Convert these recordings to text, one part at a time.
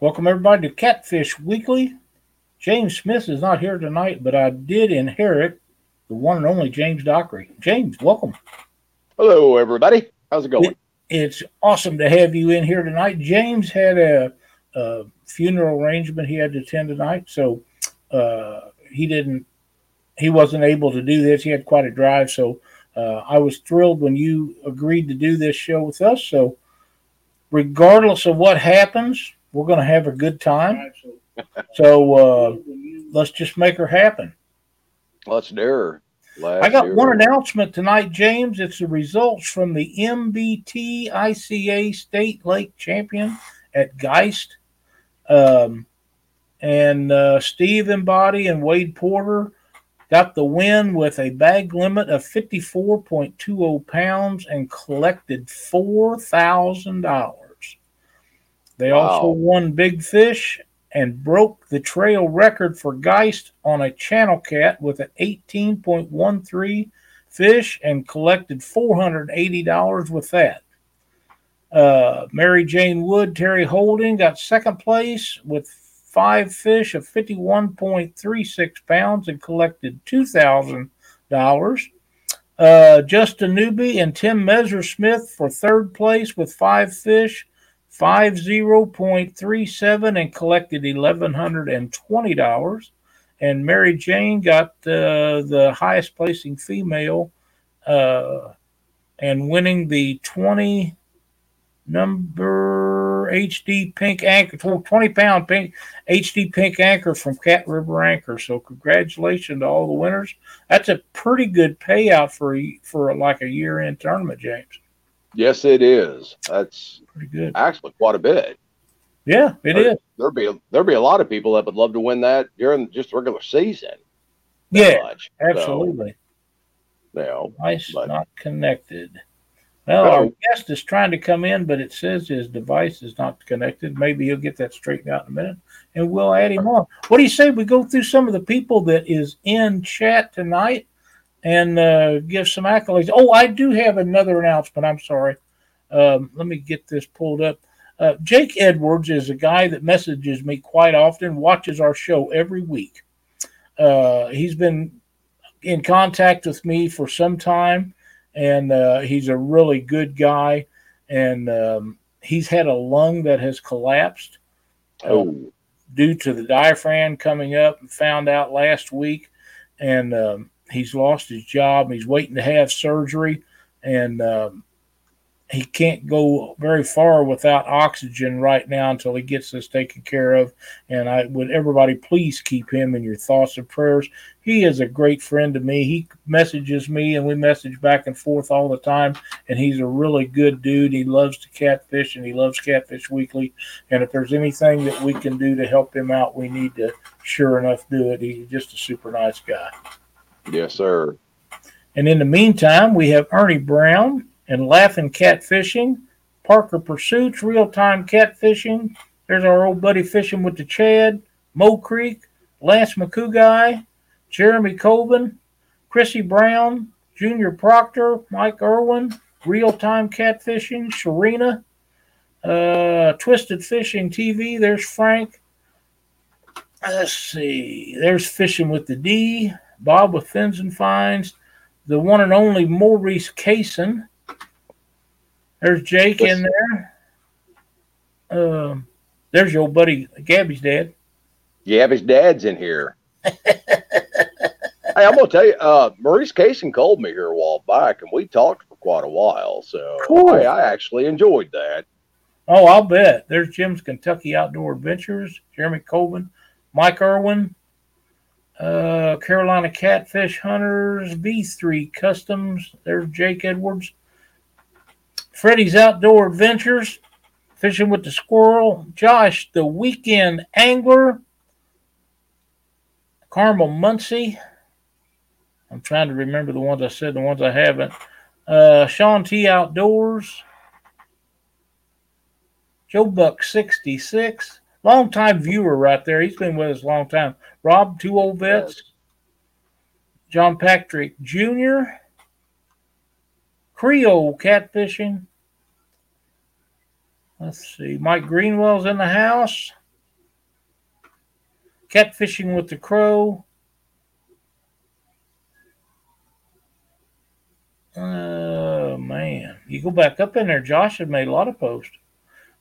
Welcome everybody to Catfish Weekly. James Smith is not here tonight, but I did inherit the one and only James Dockery. James, welcome. Hello, everybody. How's it going? It's awesome to have you in here tonight. James had a, a funeral arrangement he had to attend tonight, so uh, he didn't. He wasn't able to do this. He had quite a drive, so uh, I was thrilled when you agreed to do this show with us. So, regardless of what happens, we're going to have a good time. So uh, let's just make her happen. Let's do her. Let's I got do one announcement tonight, James. It's the results from the MBT ICA State Lake Champion at Geist. Um, and uh, Steve Embody and Wade Porter got the win with a bag limit of 54.20 pounds and collected $4,000. They also won Big Fish and broke the trail record for Geist on a channel cat with an 18.13 fish and collected $480 with that. Uh, Mary Jane Wood, Terry Holding got second place with five fish of 51.36 pounds and collected $2,000. Uh, Justin Newby and Tim Messersmith for third place with five fish, five zero point three seven, and collected eleven hundred and Mary Jane got uh, the highest placing female, uh, and winning the twenty number HD pink anchor, twenty pound pink HD pink anchor from Cat River Anchor. So congratulations to all the winners. That's a pretty good payout for for like a year end tournament, James. Yes, it is. That's Pretty good. actually quite a bit. Yeah, it There- is. There'll be there'll be a lot of people that would love to win that during just regular season. Yeah, much. absolutely. So, you know, Device but- not connected. Well, our guest is trying to come in, but it says his device is not connected. Maybe he'll get that straightened out in a minute, and we'll add him on. What do you say we go through some of the people that is in chat tonight and uh, give some accolades? Oh, I do have another announcement. I'm sorry. Um, let me get this pulled up. Uh, Jake Edwards is a guy that messages me quite often, watches our show every week. Uh, he's been in contact with me for some time, and uh, he's a really good guy. And um, he's had a lung that has collapsed uh, oh, due to the diaphragm coming up. And found out last week, and um, he's lost his job. He's waiting to have surgery, and um, he can't go very far without oxygen right now until he gets this taken care of. And I would everybody please keep him in your thoughts and prayers. He is a great friend to me. He messages me and we message back and forth all the time. And he's a really good dude. He loves to catfish and he loves Catfish Weekly. And if there's anything that we can do to help him out, we need to sure enough do it. He's just a super nice guy. Yes, sir. And in the meantime, we have Ernie Brown and Laughing Catfishing, Parker Pursuits, Real Time Catfishing. There's our old buddy fishing with the Chad, Mo Creek, Lance McCouguy, Jeremy Colvin, Chrissy Brown, Junior Proctor, Mike Irwin, Real Time Catfishing, Sharina, uh, Twisted Fishing TV. There's Frank. Let's see. There's Fishing with the D, Bob with Fins and Finds, the one and only Maurice Kaysen. There's Jake in there. Um, there's your old buddy Gabby's dad. Gabby's dad's in here. hey, I'm gonna tell you, uh, Maurice Casey called me here a while back, and we talked for quite a while. So Cool. I, I actually enjoyed that. Oh, I'll bet. There's Jim's Kentucky Outdoor Adventures, Jeremy Colvin, Mike Irwin, uh, Carolina Catfish Hunters, V3 Customs. There's Jake Edwards. Freddie's Outdoor Adventures, Fishing with the Squirrel, Josh the Weekend Angler, Carmel Muncie. I'm trying to remember the ones I said, the ones I haven't. Uh, Sean T Outdoors, Joe Buck 66, longtime viewer right there. He's been with us a long time. Rob, two old vets. John Patrick Jr., Creole catfishing. Let's see. Mike Greenwell's in the house. Catfishing with the Crow. Oh man, you go back up in there. Josh has made a lot of posts.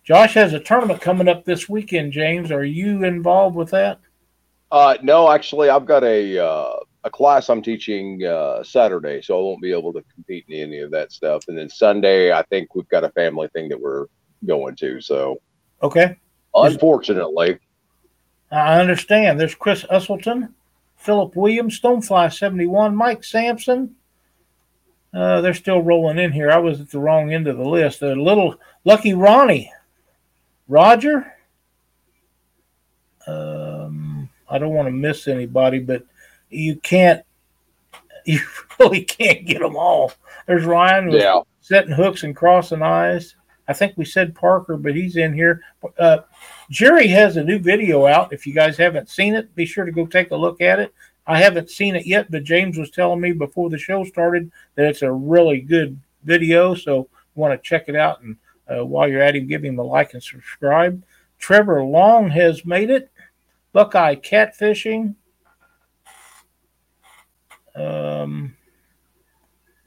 Josh has a tournament coming up this weekend. James, are you involved with that? Uh, no, actually, I've got a uh, a class I'm teaching uh, Saturday, so I won't be able to compete in any of that stuff. And then Sunday, I think we've got a family thing that we're going to. So, okay. Unfortunately, I understand. There's Chris Usselton, Philip Williams, Stonefly 71, Mike Sampson, uh, they're still rolling in here. I was at the wrong end of the list. A little lucky Ronnie, Roger. Um, I don't want to miss anybody, but you can't. You really can't get them all. There's Ryan yeah. setting hooks and crossing eyes. I think we said Parker, but he's in here. Uh, Jerry has a new video out. If you guys haven't seen it, be sure to go take a look at it. I haven't seen it yet, but James was telling me before the show started that it's a really good video. So want to check it out. And uh, while you're at him, give him a like and subscribe. Trevor Long has made it. Buckeye Catfishing. Um,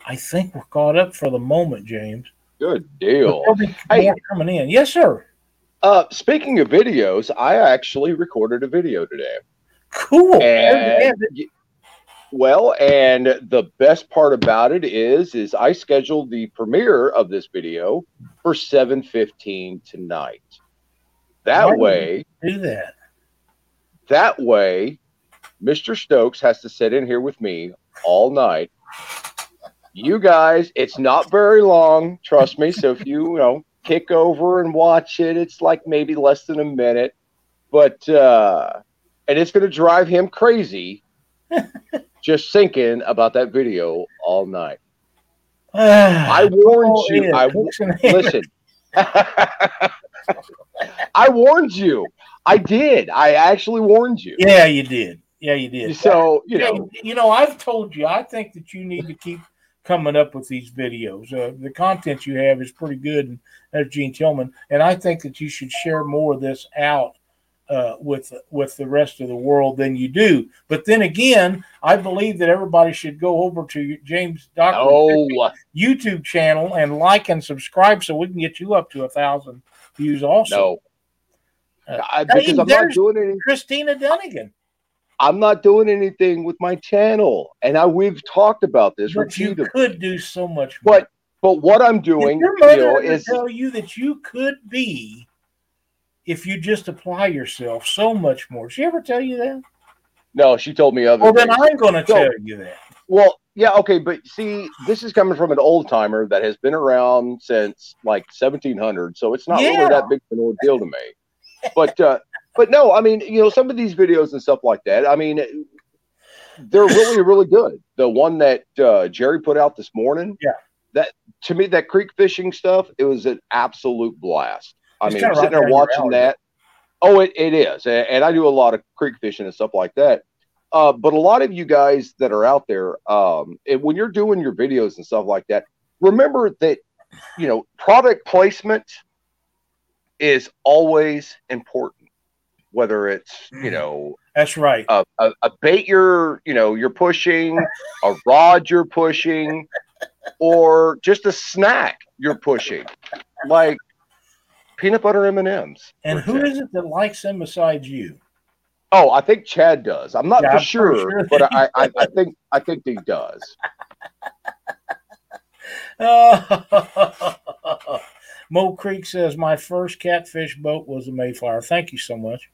I think we're caught up for the moment, James. Good deal. Hey, coming in. Yes, sir. Uh, speaking of videos, I actually recorded a video today. Cool. And, well, and the best part about it is, is I scheduled the premiere of this video for seven fifteen tonight. That Why way, do that. That way, Mr. Stokes has to sit in here with me all night. You guys, it's not very long, trust me. So if you, you know, kick over and watch it, it's like maybe less than a minute. But uh and it's going to drive him crazy just thinking about that video all night. I warned oh, you. I listen. I warned you. I did. I actually warned you. Yeah, you did. Yeah, you did. So you know, you know, I've told you. I think that you need to keep coming up with these videos. Uh, the content you have is pretty good, and that's Gene Tillman. And I think that you should share more of this out uh, with with the rest of the world than you do. But then again, I believe that everybody should go over to James Doctor oh. YouTube channel and like and subscribe so we can get you up to a thousand views. Also, no, uh, I, because hey, I'm not doing anything. Christina Dunnigan. I'm not doing anything with my channel, and I we've talked about this. But you could do so much more. But but what I'm doing, if your mother you know, is tell you that you could be if you just apply yourself so much more. Did she ever tell you that? No, she told me other. Well, things. then I'm going to so, tell you that. Well, yeah, okay, but see, this is coming from an old timer that has been around since like 1700, so it's not yeah. really that big of an ordeal to me. But, uh, but no, I mean, you know, some of these videos and stuff like that. I mean, they're really, really good. The one that uh, Jerry put out this morning, yeah, that to me, that creek fishing stuff, it was an absolute blast. I mean, sitting there watching that. Oh, it, it is. And I do a lot of creek fishing and stuff like that. Uh, but a lot of you guys that are out there, um, it, when you're doing your videos and stuff like that, remember that, you know, product placement is always important, whether it's, you mm. know, that's right. A, a, a bait you're, you know, you're pushing, a rod you're pushing, or just a snack you're pushing. Like peanut butter M and M's. And who is it that likes them besides you? Oh, I think Chad does. I'm not yeah, for, I'm sure, sure, but I, I, I, think I think he does. Mo Creek says my first catfish boat was a Mayflower. Thank you so much.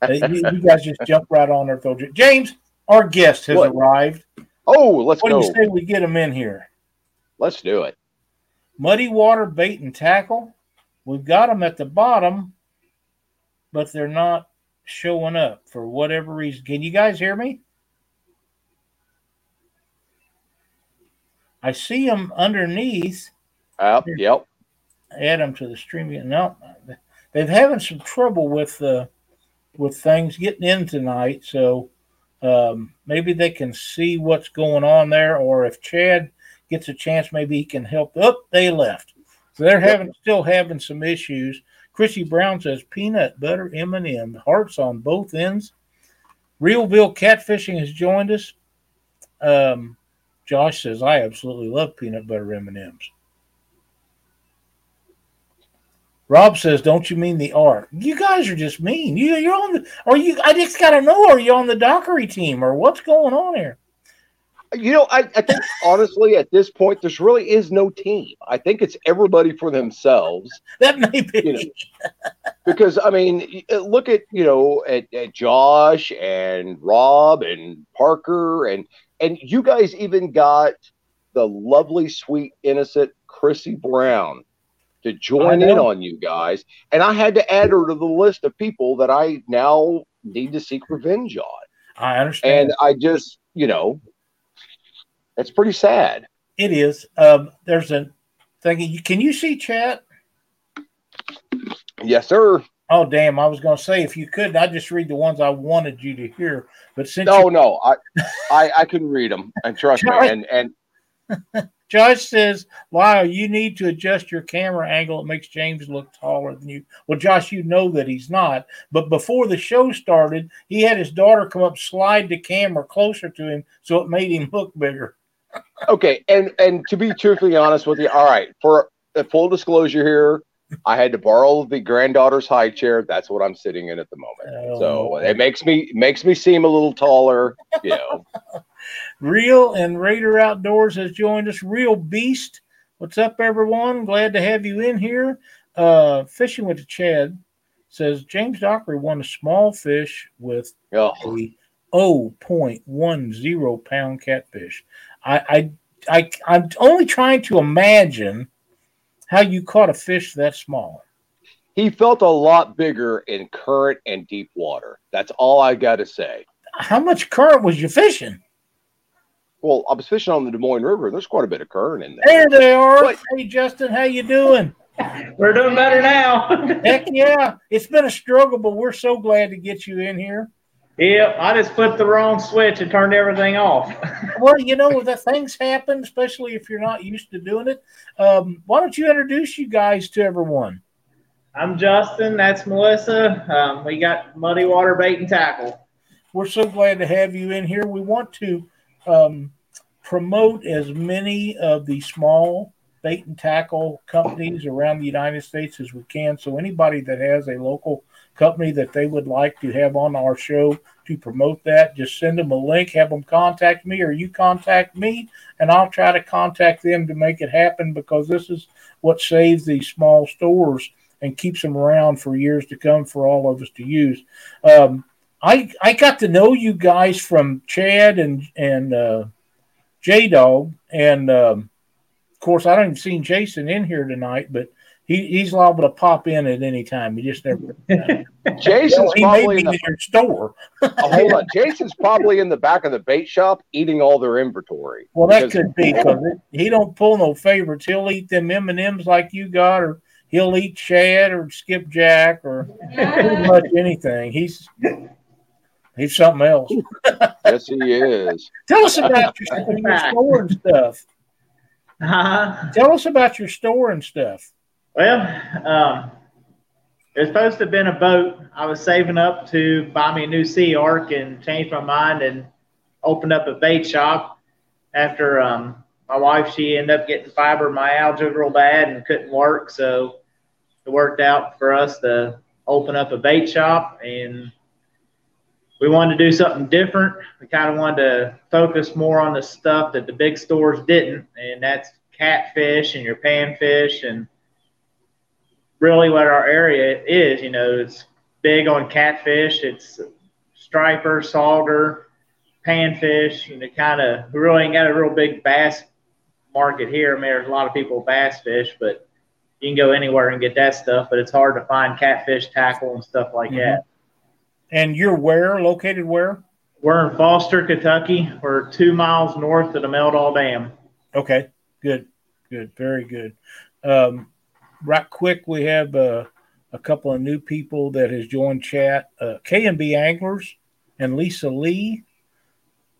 Uh, you, you, guys just jump right on there, though. James, our guest has what? arrived. Oh, let's what go. What do you say we get him in here? Let's do it. Muddy water bait and tackle. We've got them at the bottom, but they're not showing up for whatever reason. Can you guys hear me? I see them underneath. Yep. Yep. Add them to the stream. No, they've having some trouble with uh, with things getting in tonight. So um, maybe they can see what's going on there, or if Chad gets a chance, maybe he can help. Up, oh, they left. So they're having still having some issues. Chrissy Brown says peanut butter M and M hearts on both ends. Realville Catfishing has joined us. Um, Josh says, I absolutely love peanut butter M&Ms. Rob says, "Don't you mean the art? You guys are just mean. You, you're on the. Are you? I just gotta know. Are you on the Dockery team or what's going on here? You know, I, I think honestly, at this point, there's really is no team. I think it's everybody for themselves. That may be You know, because I mean, uh, look at you know at, at Josh and Rob and Parker and and you guys even got the lovely, sweet, innocent Chrissy Brown to join in on you guys, and I had to add her to the list of people that I now need to seek revenge on, I understand. and I just you know, it's pretty sad. it is. Um, there's a thing. Can you see chat? Yes, sir. Oh damn! I was gonna say if you could, I'd just read the ones I wanted you to hear. But since No, you, no, I, I, I can read them, and trust me, and and Josh says, "Lyle, you need to adjust your camera angle. It makes James look taller than you." Well, Josh, you know that he's not. But before the show started, he had his daughter come up, slide the camera closer to him, so it made him look bigger. Okay, and and to be truthfully honest with you, all right, for a full disclosure here, I had to borrow the granddaughter's high chair. That's what I'm sitting in at the moment. Oh, So it makes me makes me seem a little taller, you know. Real and Raider Outdoors has joined us. Real Beast, what's up, everyone? Glad to have you in here. Uh, Fishing with the Chad says James Dockery won a small fish with Oh, a 0.10 pound catfish. I, I, I, I'm only trying to imagine how you caught a fish that small. he felt a lot bigger in current and deep water. That's all I got to say. How much current was you fishing? Well, I was fishing on the Des Moines River. There's quite a bit of current in there. There they are. What? Hey, Justin, how you doing? We're doing better now. Heck yeah. It's been a struggle, but we're so glad to get you in here. Yep, I just flipped the wrong switch and turned everything off. Well, you know that things happen, especially if you're not used to doing it. Um, why don't you introduce you guys to everyone? I'm Justin. That's Melissa. Um, we got Muddy Water Bait and Tackle. We're so glad to have you in here. We want to um, promote as many of the small bait and tackle companies around the United States as we can. So anybody that has a local company that they would like to have on our show to promote that, just send them a link, have them contact me, or you contact me, and I'll try to contact them to make it happen because this is what saves these small stores and keeps them around for years to come for all of us to use. Um, I I got to know you guys from Chad and and uh, J Dog, and um, of course I don't even seen Jason in here tonight, but he, he's liable to pop in at any time. You just never. Jason's he may probably be in in the your store. oh, hold on. Jason's probably in the back of the bait shop eating all their inventory. Well, that could be because he don't pull no favorites. He'll eat them M and M's like you got, or he'll eat shad or skipjack or pretty much anything. He's he's something else. Yes, he is. Tell us about your, your store and stuff. Uh, Tell us about your store and stuff. Well, um, it was supposed to have been a boat. I was saving up to buy me a new SeaArk and changed my mind and opened up a bait shop after um, my wife, she ended up getting fibromyalgia real bad and couldn't work. So it worked out for us to open up a bait shop and we wanted to do something different. We kind of wanted to focus more on the stuff that the big stores didn't, and that's catfish and your panfish and really what our area is. You know, it's big on catfish. It's striper, sauger, panfish. You know, kind of we really ain't got a real big bass market here. I mean, there's a lot of people bass fish, but you can go anywhere and get that stuff. But it's hard to find catfish tackle and stuff like Mhm. that. And you're where? Located where? We're in Foster, Kentucky. We're two miles north of the Meldahl Dam. Okay, good, good, very good. Um, right quick, we have uh, a couple of new people that has joined chat. Uh, K and B Anglers and Lisa Lee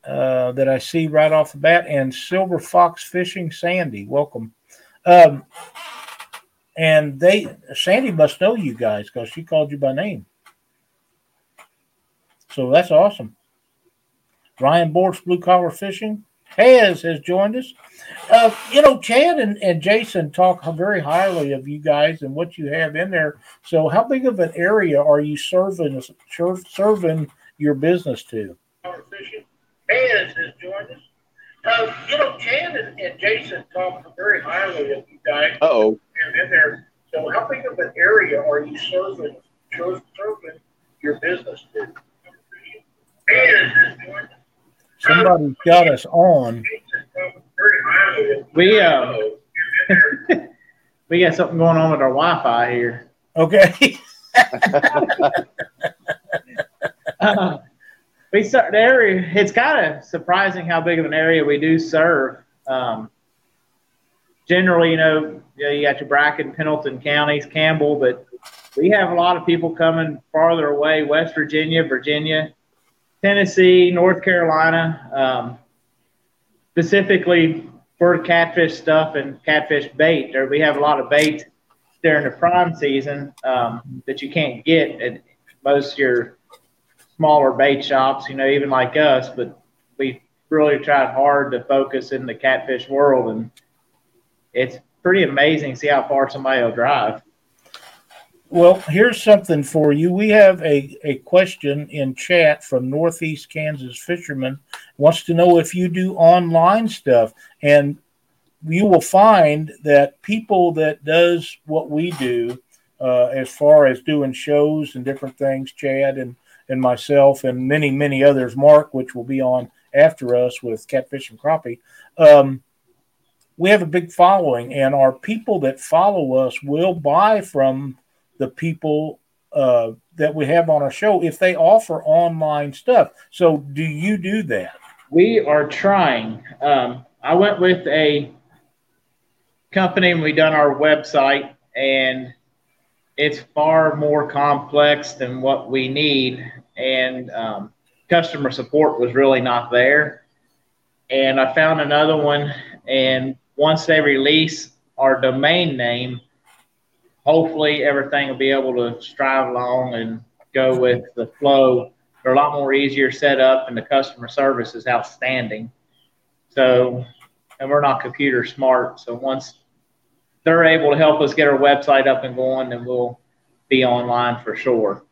uh, that I see right off the bat, and Silver Fox Fishing Sandy. Welcome. Um, and they Sandy must know you guys because she called you by name. So that's awesome. Ryan Bortz Blue Collar Fishing has has joined us. Uh, you know, Chad and, and Jason talk very highly of you guys and what you have in there. So, how big of an area are you serving serving your business to? Fishing has has joined us. Uh, you know, Chad and, and Jason talk very highly of you guys. oh. In there. So, how big of an area are you serving serving your business to? Somebody's got us on. We uh, we got something going on with our Wi-Fi here. Okay. uh, we start the area. It's kind of surprising how big of an area we do serve. Um, generally, you know, you, know, you got your Bracken, Pendleton counties, Campbell, but we have a lot of people coming farther away, West Virginia, Virginia, Tennessee, North Carolina, um, specifically for catfish stuff and catfish bait. Or we have a lot of bait during the prime season um, that you can't get at most your smaller bait shops, you know, even like us. But we really tried hard to focus in the catfish world, and it's pretty amazing to see how far somebody will drive. Well, here's something for you. We have a, a question in chat from Northeast Kansas Fisherman. Wants to know if you do online stuff. And you will find that people that does what we do, uh, as far as doing shows and different things, Chad and, and myself and many, many others, Mark, which will be on after us with Catfish and Crappie, um, we have a big following, and our people that follow us will buy from the people uh, that we have on our show if they offer online stuff. So, do you do that? We are trying. Um, I went with a company and we done our website, and it's far more complex than what we need. And um, customer support was really not there. And I found another one, and once they release our domain name, hopefully everything will be able to strive along and go with the flow. They're a lot more easier set up, and the customer service is outstanding. So, and we're not computer smart. So once they're able to help us get our website up and going, then we'll be online for sure.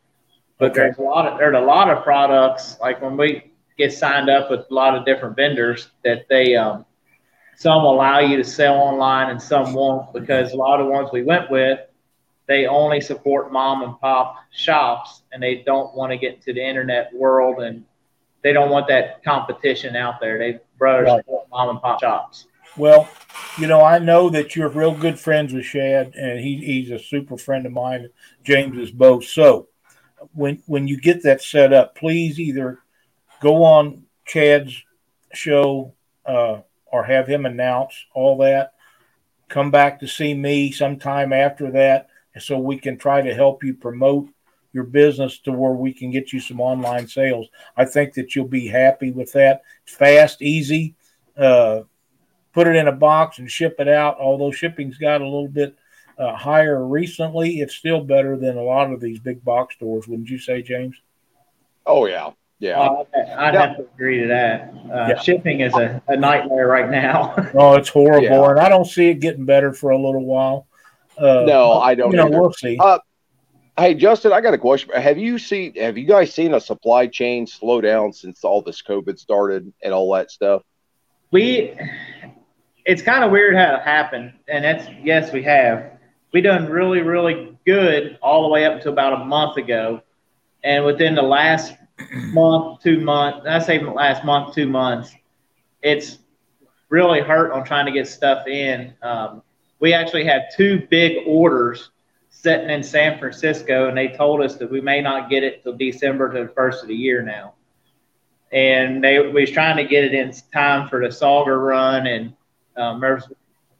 But okay. there's a lot of there's a lot of products like when we get signed up with a lot of different vendors that they um, some allow you to sell online and some won't because a lot of the ones we went with they only support mom and pop shops and they don't want to get into the internet world and they don't want that competition out there. They brothers right. support mom and pop shops. Well, you know, I know that you're real good friends with Chad, and he, he's a super friend of mine. James is both. So, when when you get that set up, please either go on Chad's show uh, or have him announce all that. Come back to see me sometime after that so we can try to help you promote your business to where we can get you some online sales. I think that you'll be happy with that. It's fast, easy. Uh, put it in a box and ship it out. Although shipping's got a little bit uh, higher recently, it's still better than a lot of these big box stores. Wouldn't you say, James? Oh yeah, yeah. Uh, I'd yeah. have to agree to that. Uh, yeah. Shipping is a, a, nightmare right now. oh, it's horrible, yeah. and I don't see it getting better for a little while. Uh, no, I don't. You know, we'll see. Uh, hey, Justin, I got a question. Have you seen? Have you guys seen a supply chain slow down since all this COVID started and all that stuff? We, it's kind of weird how it happened, and that's yes, we have. We done really, really good all the way up to about a month ago, and within the last month, two months, I say last month, two months, it's really hurt on trying to get stuff in. Um, we actually had two big orders sitting in San Francisco, and they told us that we may not get it till December to the first of the year now. And they we was trying to get it in time for the Sauger run, and um,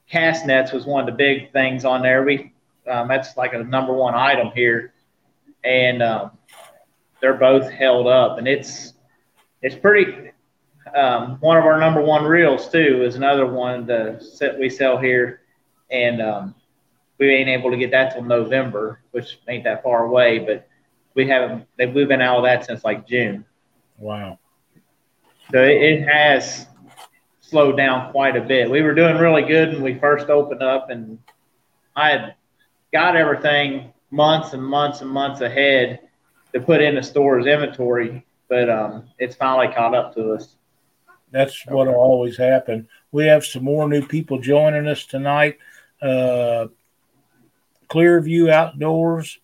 cast nets was one of the big things on there. We um, that's like a number one item here, and um, they're both held up, and it's it's pretty. Um, one of our number one reels too is another one that we sell here and um, we ain't able to get that till November, which ain't that far away. But we haven't. We've been out of that since like June. Wow. So it, it has slowed down quite a bit. We were doing really good when we first opened up, and I had got everything months and months and months ahead to put in the store's inventory, but um, it's finally caught up to us. That's what always happen. We have some more new people joining us tonight. Uh, Clearview Outdoors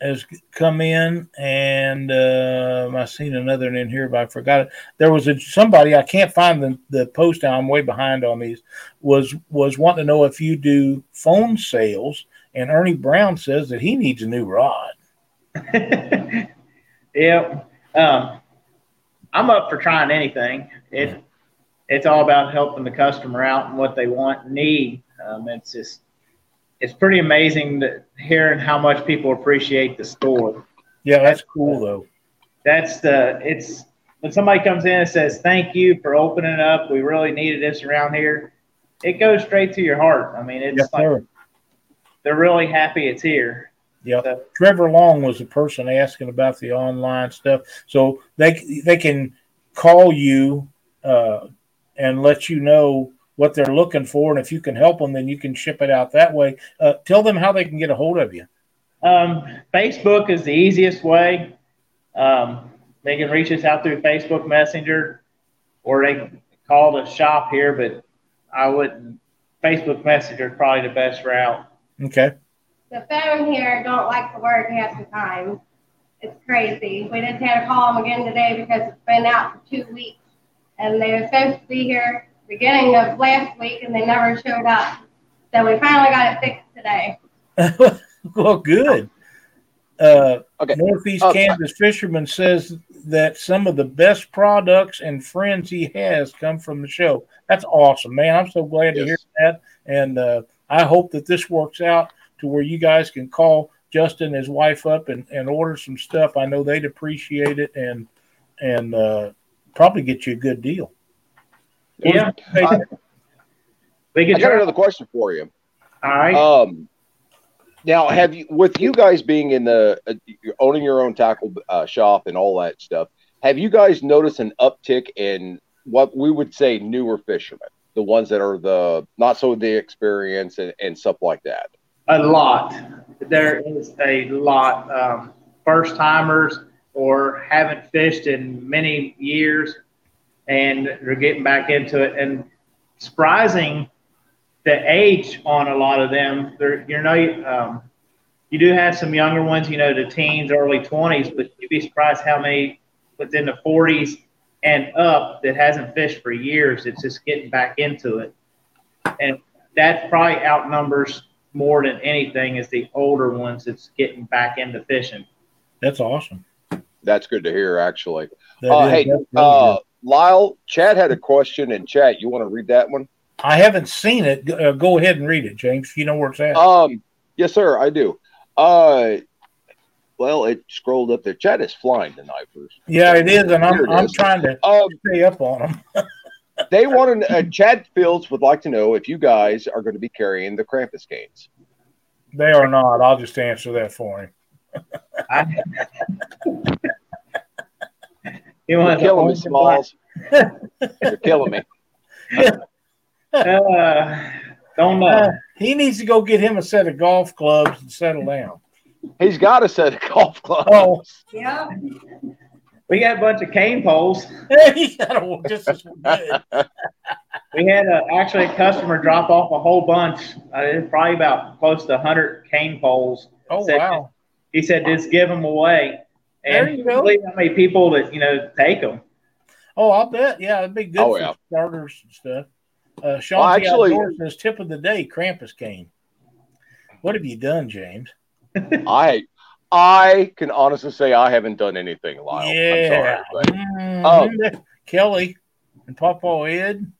has come in, and uh, I seen another one in here, but I forgot it. There was a somebody I can't find the, the post now. I'm way behind on these. Was was wanting to know if you do phone sales, and Ernie Brown says that he needs a new rod. yeah, um, I'm up for trying anything. It it's all about helping the customer out and what they want and need. Um, it's just it's pretty amazing that hearing how much people appreciate the store. Yeah, that's cool though. That's the it's when somebody comes in and says thank you for opening up. We really needed this around here. It goes straight to your heart. I mean, it's yes, like sir. they're really happy it's here. Yeah, so, Trevor Long was the person asking about the online stuff, so they they can call you uh, and let you know what they're looking for, and if you can help them, then you can ship it out that way. Uh, tell them how they can get a hold of you. Um, Facebook is the easiest way. Um, they can reach us out through Facebook Messenger, or they can call the shop here. But I wouldn't. Facebook Messenger is probably the best route. Okay. The phone here don't like to work half the time. It's crazy. We just had to call them again today because it's been out for two weeks, and they were supposed to be here beginning of last week, and they never showed up. So we finally got it fixed today. well, good. Uh, okay. Northeast oh, Kansas Fisherman says that some of the best products and friends he has come from the show. That's awesome, man. I'm so glad yes. to hear that. And uh, I hope that this works out to where you guys can call Justin and his wife up and, and order some stuff. I know they'd appreciate it and and uh, probably get you a good deal. Yeah. Uh, I got another question for you. All right. Um, now, have you, with you guys being in the uh, owning your own tackle uh, shop and all that stuff, have you guys noticed an uptick in what we would say newer fishermen, the ones that are the not so the experience and, and stuff like that? A lot. There is a lot. Um, first timers or haven't fished in many years and they're getting back into it. And surprising the age on a lot of them. They're you know um, you do have some younger ones, you know, the teens, early twenties, but you'd be surprised how many within the forties and up that hasn't fished for years. It's just getting back into it, and that probably outnumbers more than anything is the older ones that's getting back into fishing. That's awesome. That's good to hear, actually. Uh, hey, uh, Lyle, Chad had a question in chat. You want to read that one? I haven't seen it. Uh, go ahead and read it, James. You know where it's at. Um, yes, sir. I do. Uh, well, it scrolled up there. Chad is flying tonight, first. Yeah, it is, and I'm, I'm trying to um, stay up on them. they want to. Uh, Chad Fields would like to know if you guys are going to be carrying the Krampus canes. They are not. I'll just answer that for him. You want You're killing me, Smalls. You're killing me. Uh, don't know. Uh, he needs to go get him a set of golf clubs and settle down. He's got a set of golf clubs. Oh, yeah. We got a bunch of cane poles. just as good. We had a, actually a customer drop off a whole bunch. Uh, probably about close to 100 cane poles. Oh, said, wow. He said, just give them away. And there you go. Believe how many people that you know take them. Oh, I'll bet. Yeah, it'd be good oh, for yeah. starters and stuff. Uh, Sean well, actually, says tip of the day: Krampus cane. What have you done, James? I I can honestly say I haven't done anything, Lyle. Yeah. Sorry, but, mm-hmm. um, Kelly and Papa Ed.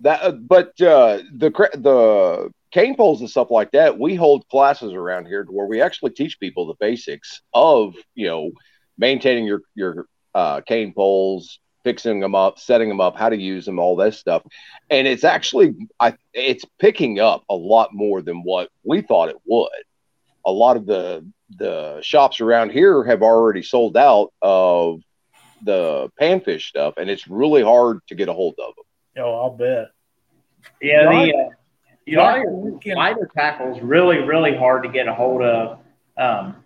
That, uh, but uh, the the cane poles and stuff like that, we hold classes around here where we actually teach people the basics of you know maintaining your your uh, cane poles, fixing them up, setting them up, how to use them, all this stuff, and it's actually I it's picking up a lot more than what we thought it would. A lot of the the shops around here have already sold out of the panfish stuff, and it's really hard to get a hold of them. Oh, I'll bet. Yeah, Right. the uh, you Right. know, your lighter tackle is really, really hard to get a hold of. Um,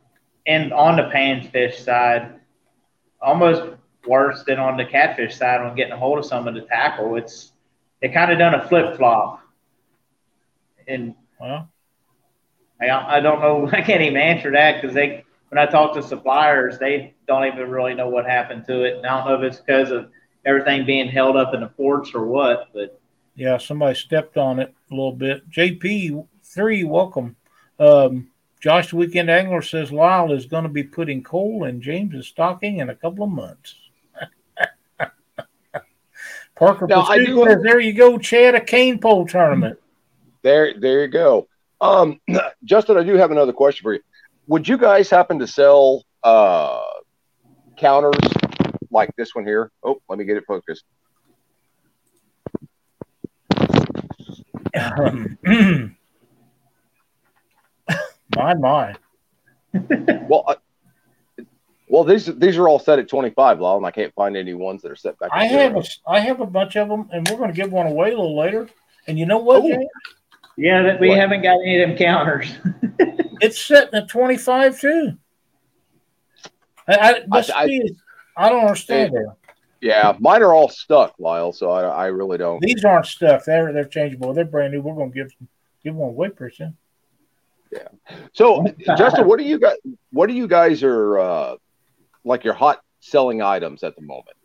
and on the panfish side, almost worse than on the catfish side on getting a hold of some of the tackle. It's they kind of done a flip flop, and Well, I, I don't know. I can't even answer that because they when I talk to suppliers, they don't even really know what happened to it. And I don't know if it's because of everything being held up in the ports or what, but yeah, somebody stepped on it a little bit. JP three, welcome. Um, Josh the Weekend Angler says Lyle is going to be putting coal in James's stocking in a couple of months. Parker Now, do- says, there you go, Chad, a cane pole tournament. There, there you go. Um, Justin, I do have another question for you. Would you guys happen to sell uh, counters like this one here? Oh, let me get it focused. my, my. Well, uh, well, these these are all set at twenty five, Lyle, and I can't find any ones that are set back. I have zero. a, I have a bunch of them, and we're going to give one away a little later. And you know what, Oh. Yeah, that we What? haven't got any of them counters. It's sitting at 25 too. I, I, must I- I don't understand that. Yeah, mine are all stuck, Lyle. So I, I really don't. These aren't stuff. They're they're changeable. They're brand new. We're going to give give one away pretty soon. So, Justin, what do you guys? What do you guys are uh, like your hot selling items at the moment?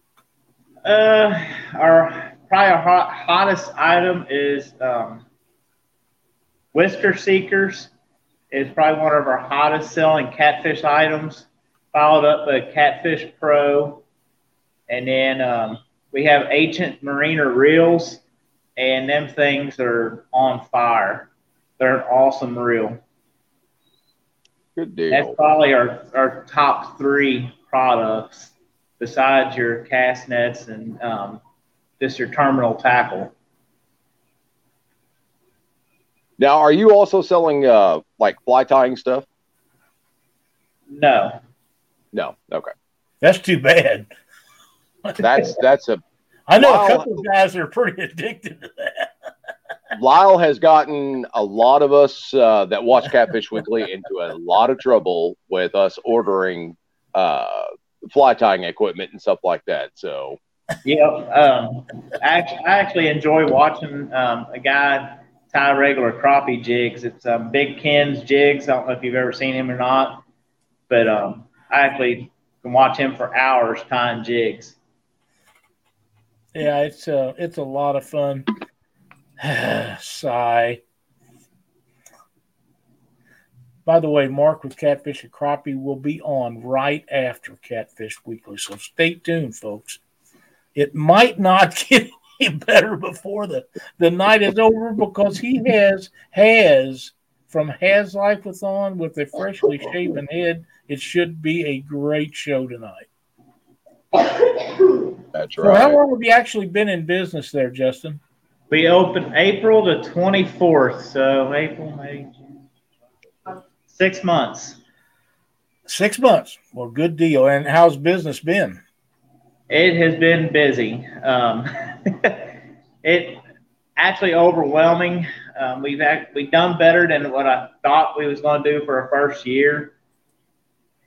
Uh, our probably our hot, hottest item is um, Whisker Seekers. Is probably one of our hottest selling catfish items. Followed up by Catfish Pro, and then um, we have Ancient Mariner reels, and them things are on fire. They're an awesome reel. Good deal. That's probably our, our top three products besides your cast nets and um, just your terminal tackle. Now, are you also selling uh, like fly tying stuff? No. No. Okay. That's too bad. That's that's a I know Wow. a couple of guys are pretty addicted to that. Lyle has gotten a lot of us uh, that watch Catfish Weekly into a lot of trouble with us ordering uh, fly tying equipment and stuff like that. So Yeah. Um, actually, I actually enjoy watching um, a guy tie regular crappie jigs. It's um, Big Ken's jigs. I don't know if you've ever seen him or not, but um, I actually can watch him for hours tying jigs. Yeah, it's uh it's a lot of fun. Sigh. By the way, Mark with Catfish and Crappie will be on right after Catfish Weekly, so stay tuned, folks. It might not get any better before the, the night is over because he has has from Has Life with on with a freshly shaven head. It should be a great show tonight. That's So how long have you actually been in business there, Justin? We opened April the 24th, so April, May, June, six months. Six months. Well, good deal. And how's business been? It has been busy. Um, it actually overwhelming. Um, we've act, we've done better than what I thought we was going to do for our first year,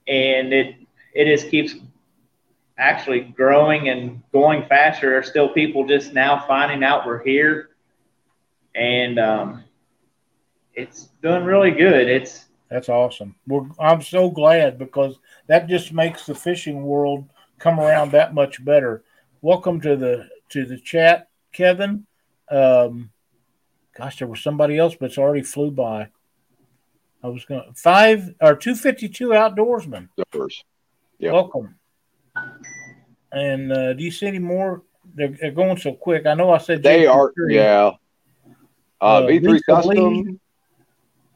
and it it just keeps actually growing and going faster. There's still people just now finding out we're here, and um, it's doing really good. It's That's awesome. We're, I'm so glad because that just makes the fishing world come around that much better. Welcome to the to the chat, Kevin. Um, gosh, there was somebody else, but it's already flew by. I was going to five or two fifty two outdoorsman. Doors. Yep. Welcome. And uh, do you see any more? They're, they're going so quick. I know I said They JP are, three. yeah. Uh, Uh, V3 Lisa Custom. Lee.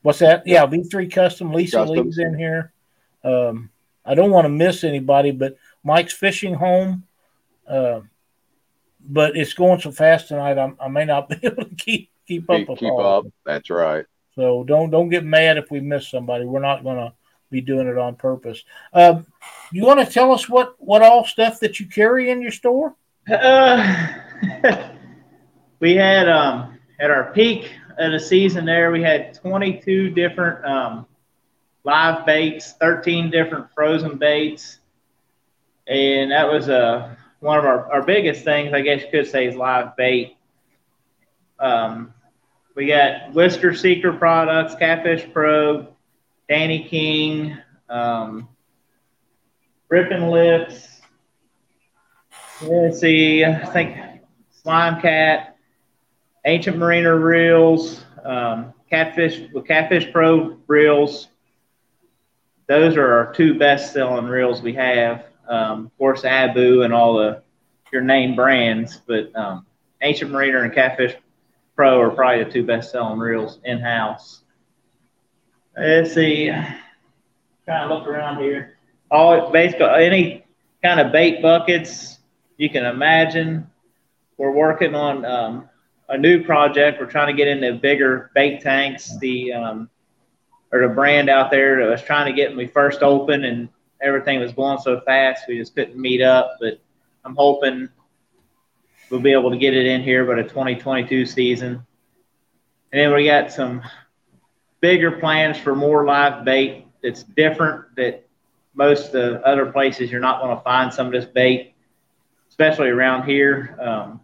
What's that? Yeah, V3 Custom. Lisa Custom. Lee's in here. Um, I don't want to miss anybody, but Mike's Fishing Home. Uh, but it's going so fast tonight, I, I may not be able to keep keep up Keep, with keep all up. That's right. So don't don't get mad if we miss somebody. We're not gonna be doing it on purpose. Um, you want to tell us what what all stuff that you carry in your store? Uh, we had um, at our peak of the season there, we had 22 different um, live baits, 13 different frozen baits, and that was uh, one of our, our biggest things, I guess you could say, is live bait. Um, we got Whisker Seeker products, Catfish Pro, Danny King, um, Ripping Lips. Let's see, I think Slime Cat, Ancient Mariner reels, um, Catfish with Catfish Pro reels. Those are our two best selling reels we have. Um, of course, Abu and all the your name brands, but um, Ancient Mariner and Catfish Pro are probably the two best selling reels in house. Let's see, kind of look around here. All basically any kind of bait buckets you can imagine. We're working on um, a new project. We're trying to get into bigger bait tanks. The um, or the brand out there that was trying to get me first open, and everything was going so fast, we just couldn't meet up. But I'm hoping we'll be able to get it in here by the 2022 season. And then we got some bigger plans for more live bait that's different that most of the other places you're not going to find some of this bait, especially around here. Um,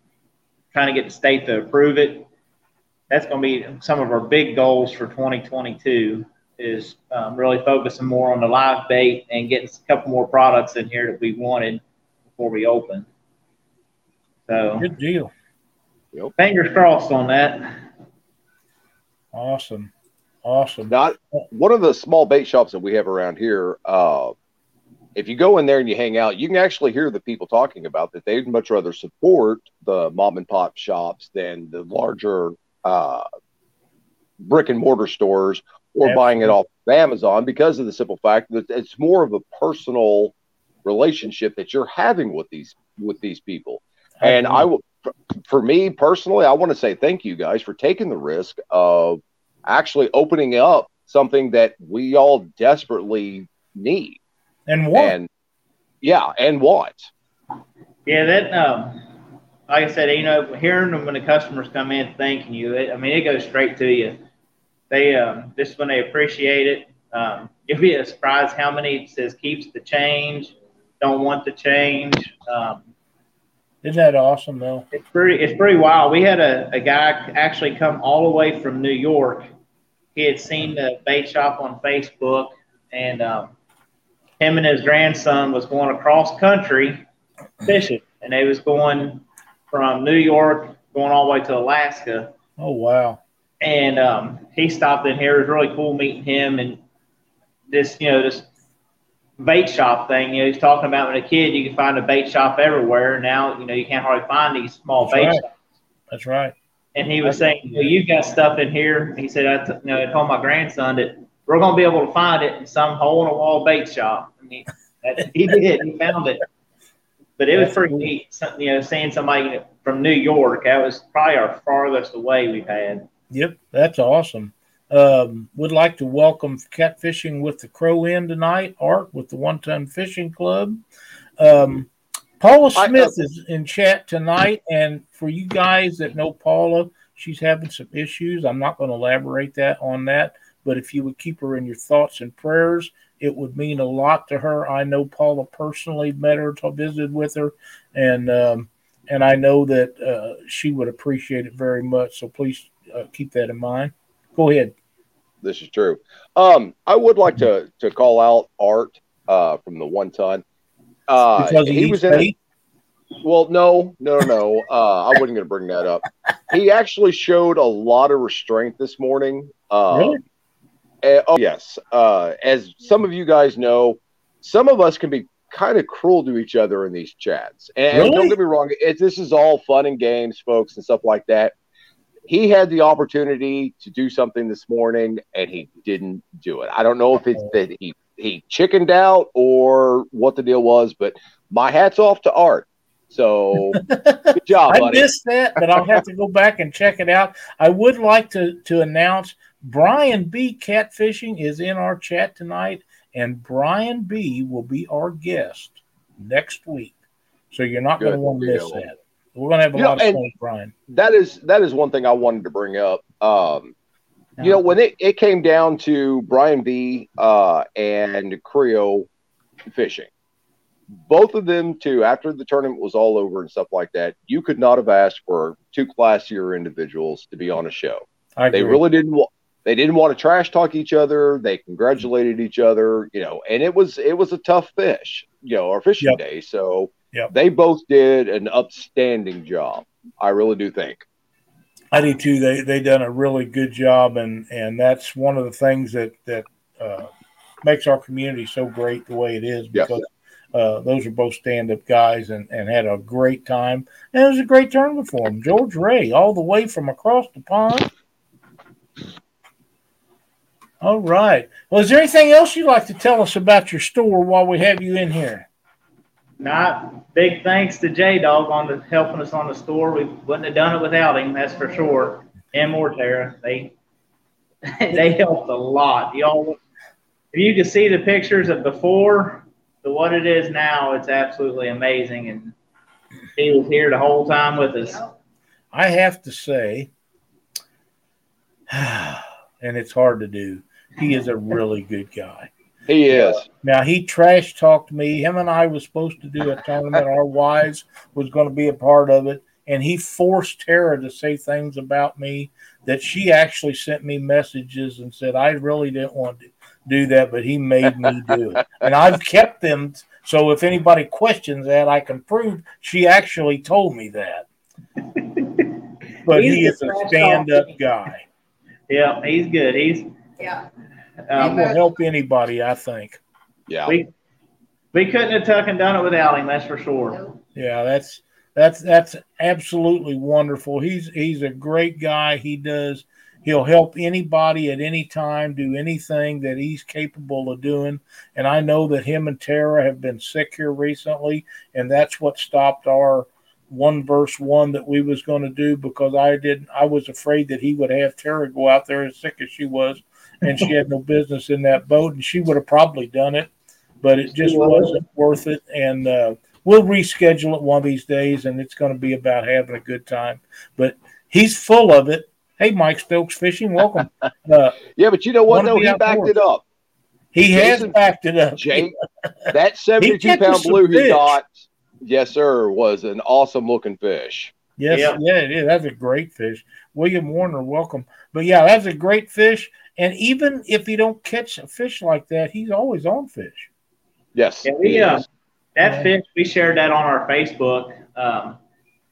trying to get the state to approve it. That's going to be some of our big goals for 2022 is um, really focusing more on the live bait and getting a couple more products in here that we wanted before we open. So Good deal. fingers crossed on that. Awesome. Awesome. Not one of the small bait shops that we have around here. Uh, if you go in there and you hang out, you can actually hear the people talking about that they'd much rather support the mom and pop shops than the larger uh, brick and mortar stores or buying it off of Amazon because of the simple fact that it's more of a personal relationship that you're having with these with these people. And I will, for me personally, I want to say thank you guys for taking the risk of actually opening up something that we all desperately need and what? and yeah, and want. Yeah, that um, like I said, you know, hearing them when the customers come in thanking you, it, I mean, it goes straight to you. They um, this is when they appreciate it. Um, you'd be surprised how many says keeps the change, don't want the change. Um, Isn't that awesome though? it's pretty it's pretty wild. We had a, a guy actually come all the way from New York. He had seen the bait shop on Facebook, and um, him and his grandson was going across country fishing, and they was going from New York going all the way to Alaska. Oh wow. And um, he stopped in here. It was really cool meeting him and this, you know, this bait shop thing. You know, he's talking about when a kid you can find a bait shop everywhere. Now, you know, you can't hardly find these small That's bait right. shops. That's right. And he was saying, well, you've got stuff in here. He said, I, t- you know, I told my grandson that we're going to be able to find it in some hole in a wall bait shop. I mean, that, he did. He found it. But it was pretty neat, some- you know, seeing somebody from New York. That was probably our farthest away we've had. Yep, that's awesome. Um, would like to welcome catfishing with the Crow in tonight. Art with the One Ton Fishing Club. Um, Paula I- Smith is in chat tonight, and for you guys that know Paula, she's having some issues. I'm not going to elaborate that on that, but if you would keep her in your thoughts and prayers, it would mean a lot to her. I know Paula personally, met her, visited with her, and um, and I know that uh, she would appreciate it very much. So please uh, keep that in mind. Go ahead. This is true. Um, I would like to to call out Art uh, from the one ton. Uh, Because he, was in. Well, no, no, no. Uh, I wasn't going to bring that up. He actually showed a lot of restraint this morning. Uh, Really? eh, oh, yes. Uh, as some of you guys know, some of us can be kind of cruel to each other in these chats. And, and Really? don't get me wrong, it, this is all fun and games, folks, and stuff like that. He had the opportunity to do something this morning, and he didn't do it. I don't know if it's that he he chickened out or what the deal was, but my hat's off to Art. So good job, I buddy. missed that, but I'll have to go back and check it out. I would like to to announce Brian B. Catfishing is in our chat tonight, and Brian B will be our guest next week. So you're not going to want to miss that. We're going to have a You know, lot of fun Brian. that is that is one thing I wanted to bring up. Um, you know, when it, it came down to Brian B uh, and Creo fishing, both of them too, after the tournament was all over and stuff like that, you could not have asked for two classier individuals to be on a show. I They really didn't want they didn't want to trash talk each other. They congratulated each other, you know, and it was it was a tough fish, you know, our fishing Yep. day. So Yep. they both did an upstanding job. I really do think. I do too. They they done a really good job, and and that's one of the things that that uh, makes our community so great the way it is because uh, those are both stand up guys and and had a great time, and it was a great tournament for them. George Ray, all the way from across the pond. All right. Well, is there anything else you'd like to tell us about your store while we have you in here? Not big thanks to J Dog on the helping us on the store. We wouldn't have done it without him, that's for sure. And more Tara, they they helped a lot. Y'all, if you can see the pictures of before to what it is now, it's absolutely amazing. And he was here the whole time with us. I have to say, and it's hard to do. He is a really good guy. He is. Now he trash talked me. Him and I was supposed to do a tournament. Our wives was going to be a part of it, and he forced Tara to say things about me that she actually sent me messages and said I really didn't want to do that, but he made me do it, and I've kept them. So if anybody questions that, I can prove she actually told me that. But he is a stand-up talking. guy. Yeah, he's good. He's Yeah. He um, will help anybody, I think. Yeah. we we couldn't have tuck and done it without him. That's for sure. Yeah, that's that's that's absolutely wonderful. He's he's a great guy. He does he'll help anybody at any time do anything that he's capable of doing. And I know that him and Tara have been sick here recently, and that's what stopped our one verse one that we was going to do because I didn't I was afraid that he would have Tara go out there as sick as she was and she had no business in that boat and she would have probably done it but it just wasn't worth it and uh, we'll reschedule it one of these days and it's going to be about having a good time but he's full of it hey mike stokes fishing welcome uh, Yeah, but you know what Wanna though? He backed outdoors. it up. he has backed it up Jake, that 72 catches pound some blue he got, yes, sir, was an awesome looking fish. Yes, Yeah. yeah, it is. That's a great fish. William Warner, welcome. But yeah, that's a great fish. And even if you don't catch a fish like that, he's always on fish. Yes. Yeah, we uh, that Yeah. fish we shared that on our Facebook. Um,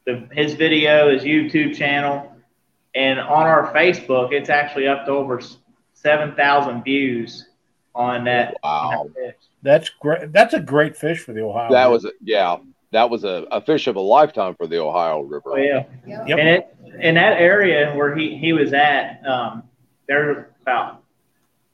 the his video, his YouTube channel, and on our Facebook, it's actually up to over seven thousand views on that. Wow. that fish. That's great. That's a great fish for the Ohio. That River. was, a, yeah, that was a, a fish of a lifetime for the Ohio River. Oh yeah, Yep. Yep. and it in that area where he he was at, um, there about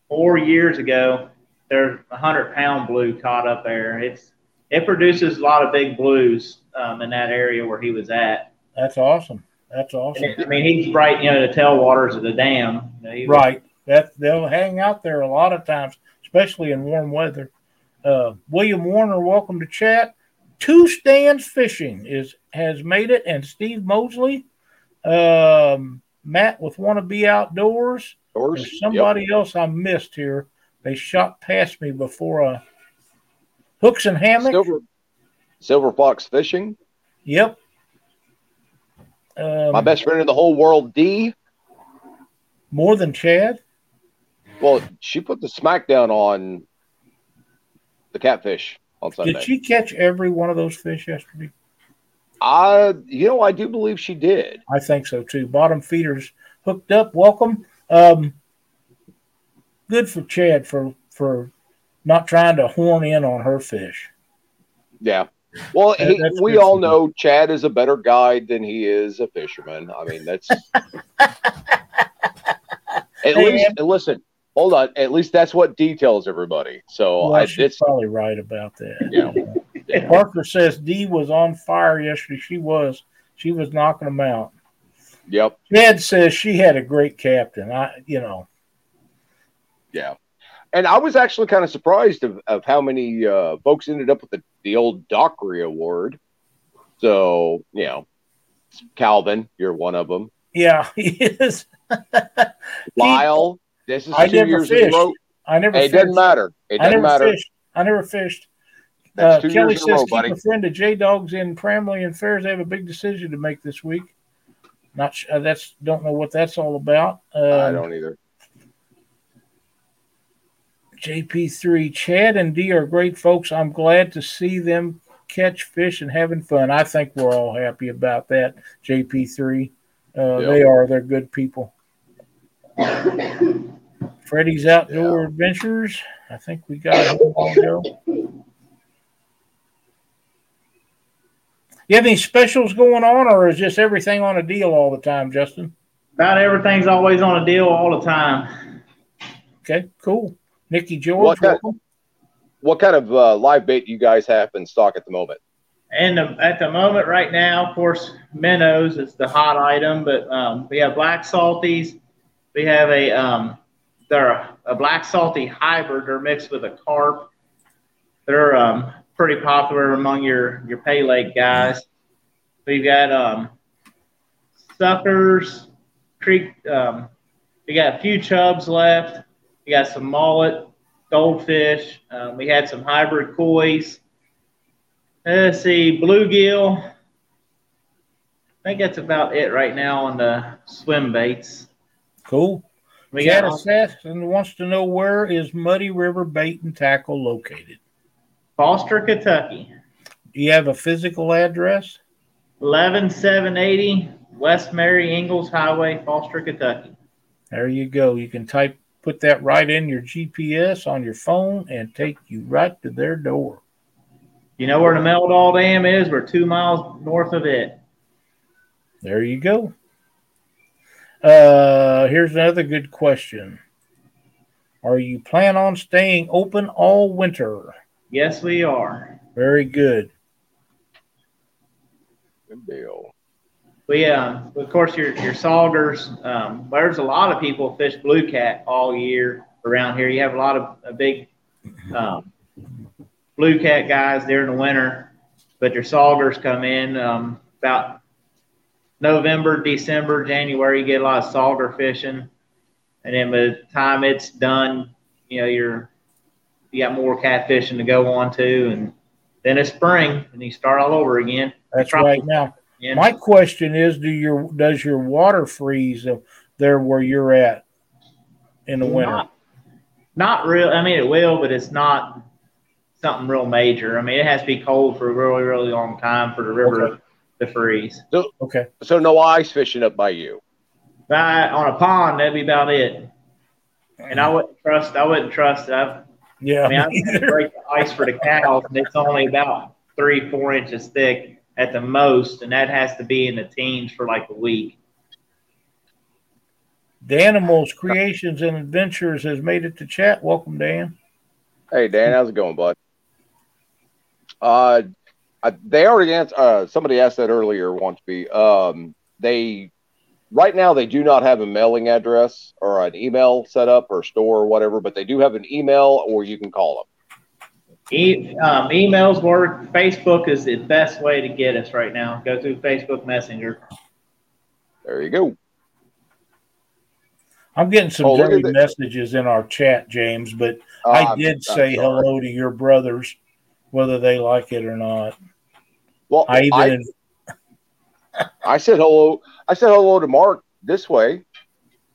four years ago, there's a hundred pound blue caught up there. It's it produces a lot of big blues um, in that area where he was at. That's awesome. That's awesome. I mean, he's right, you know, the tailwaters of the dam. You know, was- Right. That they'll hang out there a lot of times, especially in warm weather. Uh, William Warner, welcome to chat. Two stands fishing is has made it, and Steve Mosley, um, Matt with want to be outdoors. There's somebody else I missed here. They shot past me before. Uh, hooks and Yep. hammock. Silver, Silver Fox Fishing. Yep. Um, My best friend in the whole world, D. more than Chad. Well, she put the smackdown on the catfish on Sunday. Did she catch every one of those fish yesterday? I, you know, I do believe she did. I think so too. Bottom feeders hooked up. Welcome. Um, good for Chad for for not trying to horn in on her fish. Yeah. Well, he, we all know Chad is a better guide than he is a fisherman. I mean, that's at Hey, least listen. Hold on. At least that's what details everybody. So Well, I, she's it's probably right about that. Yeah. Yeah. Parker says D was on fire yesterday. She was. She was knocking them out. Yep. Chad says she had a great captain. I, you know, Yeah. and I was actually kind of surprised of, of how many uh, folks ended up with the, the old Dockery Award. So, you know, Calvin, you're one of them. Yeah, he is. Lyle, this is I two years in fished. a row. I never. It fished. doesn't matter. It doesn't never matter. fished. I never fished. That's Uh, two Kelly in says, row, keep buddy. a friend of J Dogs in Pramley and Fairs. They have a big decision to make this week. Not sh- uh, that's don't know what that's all about. Uh, I don't either. JP3 Chad and D are great folks. I'm glad to see them catch fish and having fun. I think we're all happy about that. JP3, uh, Yeah. they are. They're good people. Freddie's Outdoor Adventures. I think we got him on go. You have any specials going on, or is just everything on a deal all the time, Justin? About everything's always on a deal all the time. Okay, cool. Nikki George, What kind- welcome. What kind of uh, live bait do you guys have in stock at the moment? And the, at the moment, right now, of course, minnows is the hot item, but um, we have black salties. We have a um, they're a, a black salty hybrid. They're mixed with a carp. They're um, pretty popular among your your pay lake guys. We've got um, suckers, creek. Um, we got a few chubs left. We got some mullet, goldfish. Um, we had some hybrid kois. Let's see, bluegill. I think that's about it right now on the swim baits. Cool. We Cat got and wants to know where is Muddy River Bait and Tackle located. Foster, Kentucky, Do you have a physical address? 11780 West Mary Ingles Highway, Foster, Kentucky. There you go. You can type, put that right in your GPS on your phone, and take you right to their door. You know where the Meldahl Dam is? We're two miles north of it. There you go. Uh, here's another good question. Are you plan on staying open all winter? Yes, we are. Very good. Good deal. We, um, of course, your your saugers. Um, there's a lot of people fish blue cat all year around here. You have a lot of a big um, blue cat guys during the winter, but your saugers come in um, about November, December, January. You get a lot of sauger fishing, and then by the time it's done, you know you're you got more cat fishing to go on to, and then it's spring and you start all over again. That's Probably- right. Now, Yeah. my question is: Do your does your water freeze uh, there where you're at in the winter? Not, not real. I mean, it will, but it's not something real major. I mean, it has to be cold for a really, really long time for the river Okay. to freeze. Okay. So no ice fishing up by you. But on a pond, that'd be about it. And I wouldn't trust. I wouldn't trust. I, Yeah. I mean, I me would either. break the ice for the cows, and it's only about three, four inches thick at the most, and that has to be in the teens for like a week. Danimals Creations and Adventures has made it to chat. Welcome, Dan. Hey Dan, how's it going, bud? Uh, I, they already answered. Uh, somebody asked that earlier. Want to be? Um, they right now they do not have a mailing address or an email set up or store or whatever, but they do have an email or you can call them. E- um, emails work. Facebook is the best way to get us right now. Go through Facebook Messenger. There you go. I'm getting some Oh, dirty messages in our chat, James, but I Uh, did I'm say sorry. hello to your brothers, whether they like it or not. Well, I I, even I said hello. I said hello to Mark this way.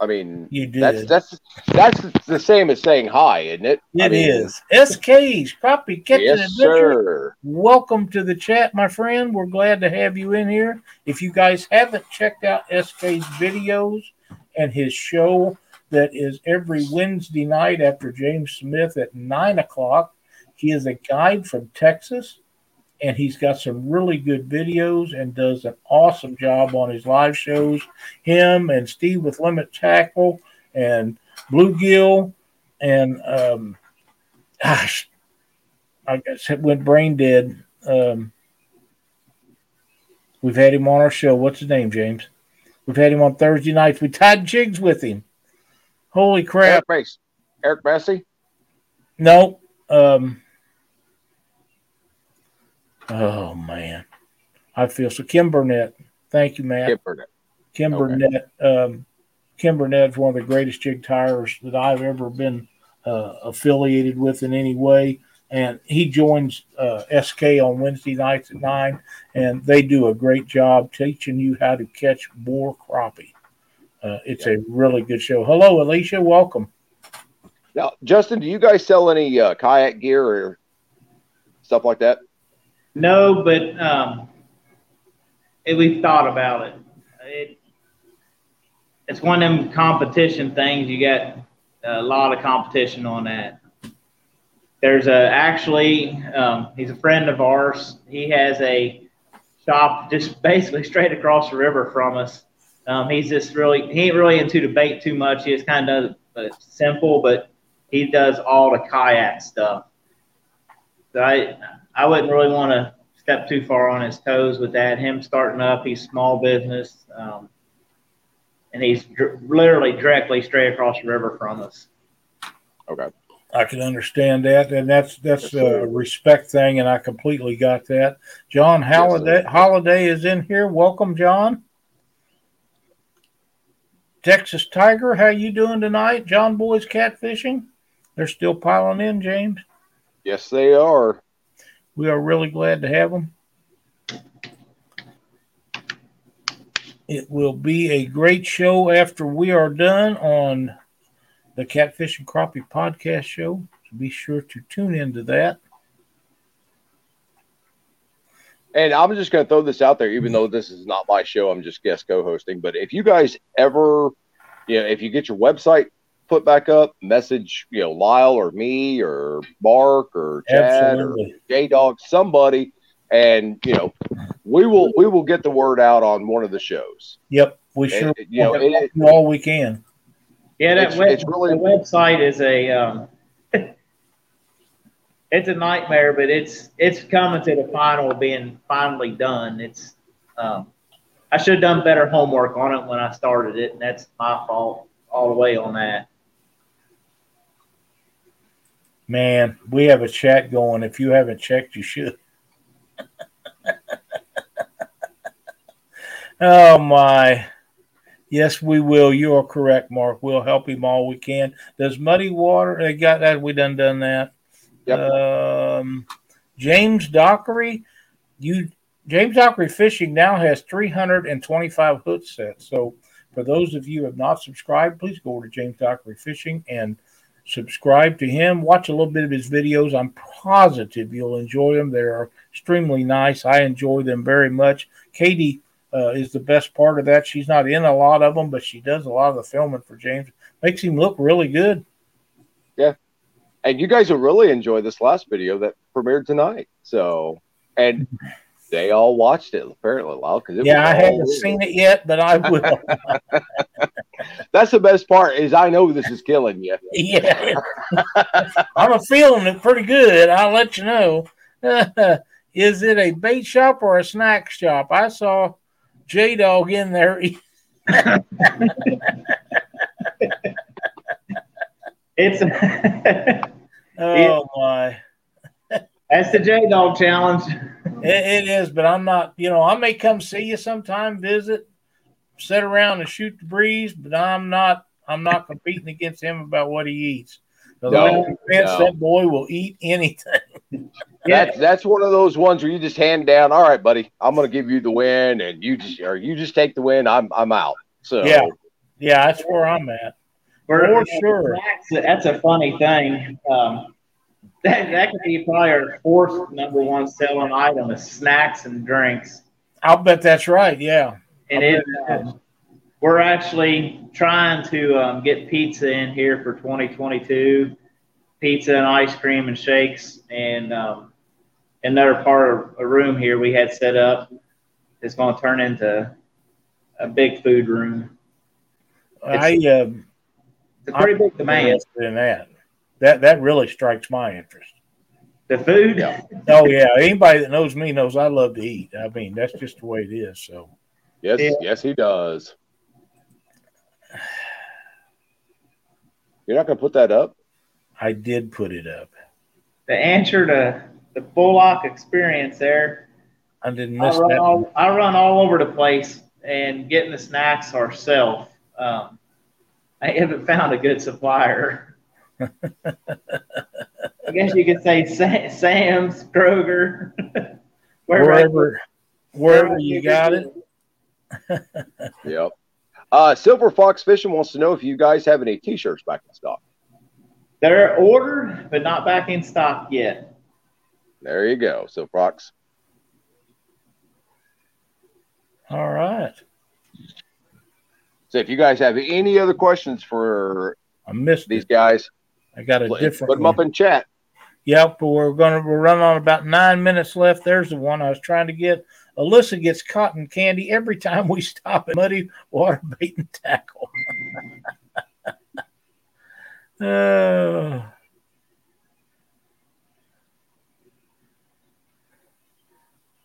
I mean, you did. that's that's that's the same as saying hi, isn't it? I It mean, is. SK's Crappie Catching Yes, Adventure. sir. Welcome to the chat, my friend. We're glad to have you in here. If you guys haven't checked out SK's videos and his show that is every Wednesday night after James Smith at nine o'clock, he is a guide from Texas and he's got some really good videos and does an awesome job on his live shows. Him and Steve with Limit Tackle and Bluegill and um, gosh, I guess it went brain dead. Um, we've had him on our show. What's his name, James? We've had him on Thursday nights. We tied jigs with him. Holy crap! Eric Mace. Eric Massey. No. Um, oh man, I feel so. Kim Burnett, thank you, Matt. Kim Burnett. Kim Okay. Burnett. Um, Kim Burnett is one of the greatest jig tires that I've ever been uh, affiliated with in any way. And he joins uh, SK on Wednesday nights at nine, and they do a great job teaching you how to catch more crappie. Uh, it's a really good show. Hello, Alicia. Welcome. Now, Justin, do you guys sell any uh, kayak gear or stuff like that? No, but um, it, we've thought about it. it. It's one of them competition things. You got a lot of competition on that. There's a actually, um, he's a friend of ours. He has a shop just basically straight across the river from us. Um, he's just really, he ain't really into bait too much. He just kind of does uh, simple, but he does all the kayak stuff. So I, I wouldn't really want to step too far on his toes with that. Him starting up, he's small business, um, and he's dr- literally directly straight across the river from us. Okay. I can understand that, and that's that's a respect thing, and I completely got that. John Holiday Holiday is in here. Welcome, John. Texas Tiger, how you doing tonight? John Boy's catfishing. They're still piling in, James. Yes, they are. We are really glad to have them. It will be a great show after we are done on the Catfish and Crappie podcast show. So be sure to tune into that. And I'm just going to throw this out there, even though this is not my show, I'm just guest co-hosting. But if you guys ever, you know, if you get your website put back up, message, you know, Lyle or me or Mark or Chad or Absolutely. J Dog, somebody, and you know, we will we will get the word out on one of the shows. Yep. We sure And, you know, it, it- do all we can. Yeah, that It's- web, it's really- the website is a um, it's a nightmare, but it's it's coming to the final being finally done. It's um, I should have done better homework on it when I started it, and that's my fault all the way on that. Man, we have a chat going. If you haven't checked, you should. oh my. Yes, we will. You are correct, Mark. We'll help him all we can. Does Muddy Water they got that? We done done that. Yep. Um, James Dockery, you James Dockery Fishing now has 325 hook sets. So for those of you who have not subscribed, please go over to James Dockery Fishing and subscribe to him. Watch a little bit of his videos. I'm positive you'll enjoy them. They are extremely nice. I enjoy them very much. Katie uh, is the best part of that. She's not in a lot of them, but she does a lot of the filming for James. Makes him look really good. Yeah. And you guys will really enjoy this last video that premiered tonight. So, and they all watched it apparently, Lyle. Because Yeah, I haven't seen it yet, but I will. That's the best part is I know this is killing you. yeah, I'm a feeling it pretty good. I'll let you know. is it a bait shop or a snack shop? I saw J Dog in there. It's Oh my. that's the J Dog challenge. It, it is, but I'm not. You know, I may come see you sometime, visit, sit around and shoot the breeze, but I'm not. I'm not competing against him about what he eats. 'Cause No, I'm no. that boy will eat anything. That's that's one of those ones where you just hand down. All right, buddy, I'm going to give you the win, and you just or you just take the win. I'm I'm out. So Yeah. Yeah, that's where I'm at. For sure. That's, that's a funny thing. Um, that, that could be probably our fourth number one selling item is snacks and drinks. I'll bet that's right. Yeah. And it, um, we're actually trying to um, get pizza in here for 2022. Pizza and ice cream and shakes. And um, another part of a room here we had set up is going to turn into a big food room. I um, It's a pretty I'm demand. in that. That that really strikes my interest. The food, Oh yeah, anybody that knows me knows I love to eat. I mean, that's just the way it is. So yes, Yeah. yes, he does. You're not going to put that up. I did put it up. The answer to the Bullock experience there. I didn't I miss run that. all I run all over the place and getting the snacks ourselves. Um, I haven't found a good supplier. I guess you could say Sa- Sam's, Kroger, wherever. Wherever, wherever you got it. Yep. Uh, Silver Fox Fishing wants to know if you guys have any T-shirts back in stock. They're ordered, but not back in stock yet. There you go, Silver Fox. All right. So if you guys have any other questions for I missed these it. guys, I got a put different Put them up in chat. Yep, but we're gonna we're running on about nine minutes left. There's the one I was trying to get. Alyssa gets cotton candy every time we stop at Muddy Water Bait and Tackle. uh,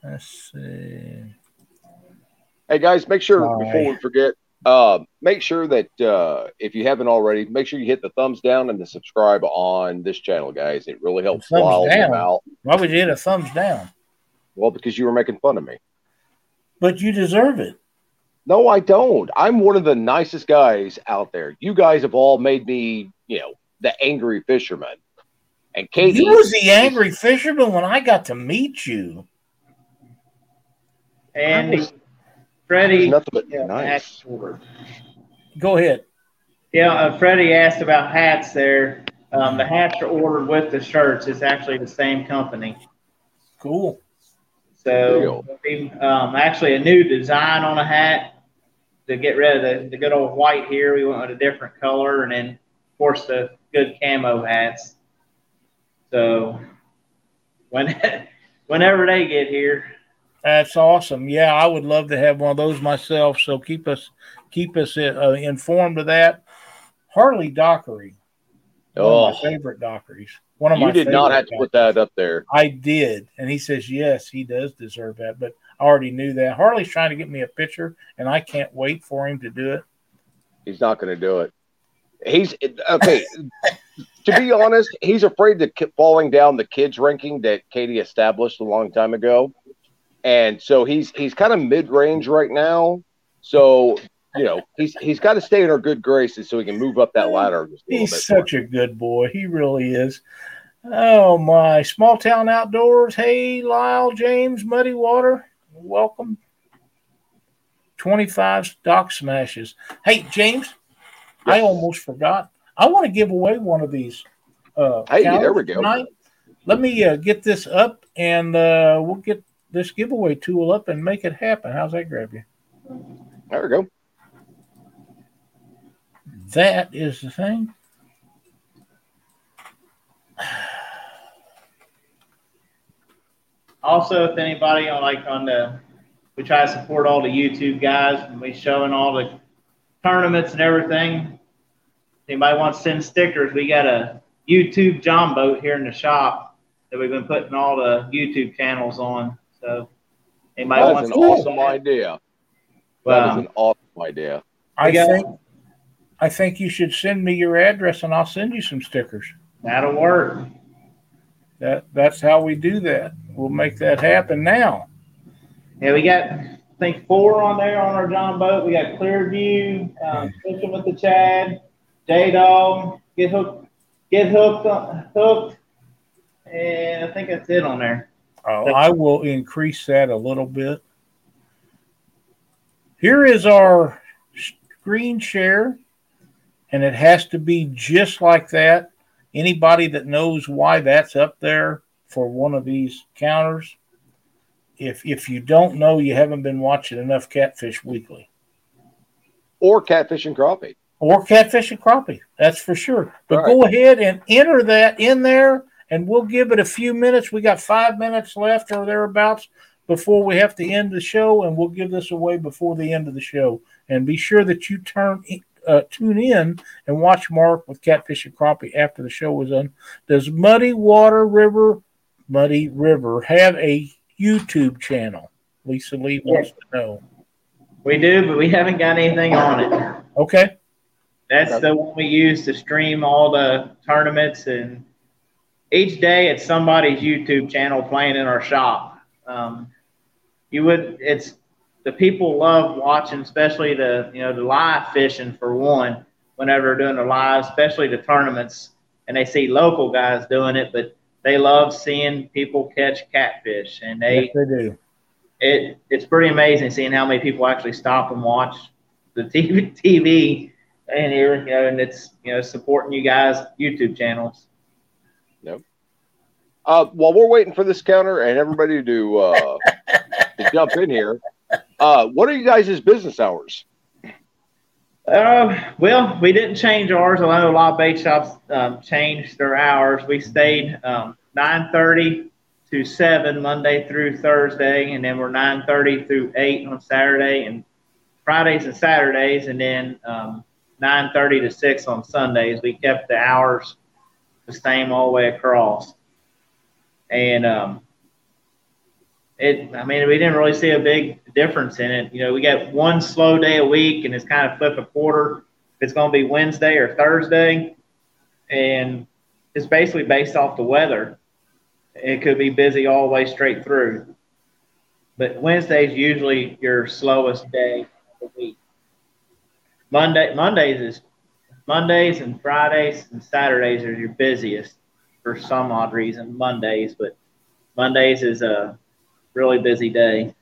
let's see. Hey guys, make sure Sorry. before we forget, uh, make sure that uh, if you haven't already, make sure you hit the thumbs down and the subscribe on this channel, guys. It really helps Thumbs down? out. Why would you hit a thumbs down? Well, because you were making fun of me. But you deserve it. No, I don't. I'm one of the nicest guys out there. You guys have all made me, you know, the angry fisherman. And Katie, You was the angry fisherman when I got to meet you. And I Freddie, nothing but yeah, nice. hats. Go ahead. Yeah, uh, Freddie asked about hats there. Um, the hats are ordered with the shirts. It's actually the same company. Cool. So, um, actually, a new design on a hat to get rid of the, the good old white here. We went with a different color, and then, of course, the good camo hats. So, when whenever they get here, That's awesome. Yeah, I would love to have one of those myself. So keep us keep us uh, informed of that. Harley Dockery, one Oh, of my favorite Dockeries. One of my you did not have to put that up there. I did, and he says yes, he does deserve that. But I already knew that. Harley's trying to get me a picture, and I can't wait for him to do it. He's not going to do it. He's okay. to be honest, he's afraid to keep falling down the kids ranking that Katie established a long time ago, and so he's he's kind of mid range right now. So you know he's he's got to stay in our good graces so he can move up that ladder. He's such a good boy. He really is. Oh my small town outdoors. Hey Lyle James, Muddy Water. Welcome. 25 stock smashes. Hey James, I almost forgot. I want to give away one of these. Uh, Hey, there we go. tonight. Let me uh, get this up and uh, we'll get this giveaway tool up and make it happen. How's that grab you? There we go. That is the thing. Also if anybody on like on the, we try to support all the YouTube guys and we showing all the tournaments and everything. Anybody wants to send stickers? We got a YouTube John boat here in the shop that we've been putting all the YouTube channels on. So anybody That's wants an to awesome idea. That is Well, an awesome idea. I got- think I think you should send me your address and I'll send you some stickers. that'll work. That that's how we do that. We'll make that happen now. Yeah, we got I think four on there on our John boat. We got Clearview, um, fishing with the Chad, J Dog, get hooked, get hooked, on, hooked, and I think that's it on there. Uh, I will increase that a little bit. Here is our screen share, and it has to be just like that. Anybody that knows why that's up there for one of these counters, if if you don't know, you haven't been watching enough Catfish Weekly Or catfish and crappie. or Catfish and Crappie. That's for sure. But Right. go ahead and enter that in there, and we'll give it a few minutes. We got five minutes left or thereabouts before we have to end the show, and we'll give this away before the end of the show. And be sure that you turn uh, tune in and watch Mark with Catfish and Crappie after the show is done. Does Muddy Water River, Muddy River, have a YouTube channel? Lisa Lee wants to know. We do, but we haven't got anything on it. Okay. That's the one we use to stream all the tournaments, and each day it's somebody's YouTube channel playing in our shop. Um, you would, it's the people love watching, especially the you know the live fishing for one. Whenever they're doing the live, especially the tournaments, and they see local guys doing it, but they love seeing people catch catfish, and they Yes, they do. it it's pretty amazing seeing how many people actually stop and watch the TV, TV and here, you know, and it's you know supporting you guys YouTube channels. Uh, while we're waiting for this counter and everybody to uh, to jump in here, uh, what are you guys' business hours? Uh, well, we didn't change ours. I know a lot of bait shops um, changed their hours. We stayed um, 9:30 to 7 Monday through Thursday, and then we're 9:30 through 8 on Saturday and Fridays and Saturdays, and then um, 9:30 to 6 on Sundays. We kept the hours the same all the way across, and um, it. I mean, we didn't really see a big difference in it. You know, we got one slow day a week, and it's kind of flip a quarter. It's going to be Wednesday or Thursday, and it's basically based off the weather. It could be busy all the way straight through, but Wednesday is usually your slowest day of the week. Monday, Mondays is Mondays and Fridays and Saturdays are your busiest for some odd reason. Mondays, but Mondays is a really busy day.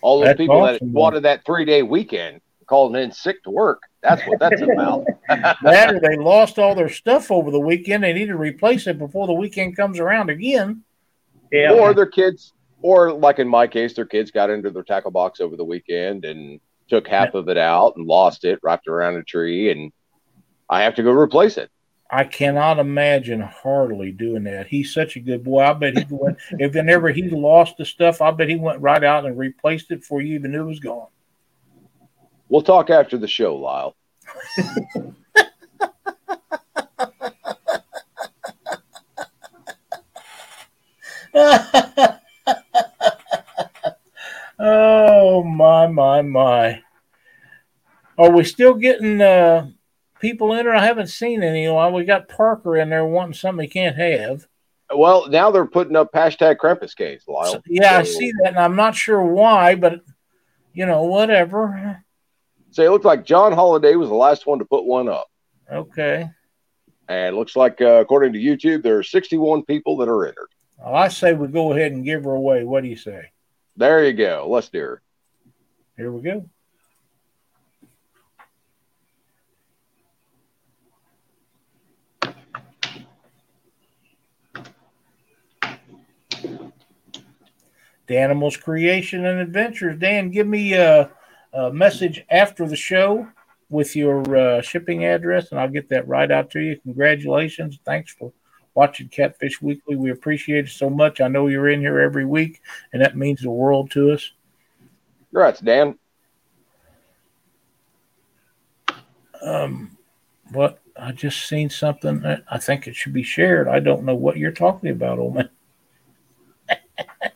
All those That's people awesome, that man. wanted that three day weekend calling in sick to work. That's what that's about. That or they lost all their stuff over the weekend. They need to replace it before the weekend comes around again. Yeah. or their kids, or like in my case, their kids got into their tackle box over the weekend and took half of it out and lost it, wrapped around a tree, and I have to go replace it. I cannot imagine Harley doing that. He's such a good boy. I bet he went if whenever he lost the stuff, I bet he went right out and replaced it before you even knew it was gone. We'll talk after the show, Lyle. oh my my my. Are we still getting uh, people in there? I haven't seen any. We got Parker in there wanting something he can't have. Well, now they're putting up hashtag Krampus case, Lyle. So- yeah, I see that, and I'm not sure why, but you know, whatever. So it looks like John Holiday was the last one to put one up. Okay. And it looks like, uh, according to YouTube, there are 61 people that are entered. Well, I say we go ahead and give her away. What do you say? There you go. Let's do her. Here we go. Danimals Creation and Adventures. Dan, give me a, a message after the show with your uh, shipping address, and I'll get that right out to you. Congratulations. Thanks for watching Catfish Weekly. We appreciate it so much. I know you're in here every week, and that means the world to us. Congrats, Dan. Um, what I just seen something. that I think it should be shared. I don't know what you're talking about, old man.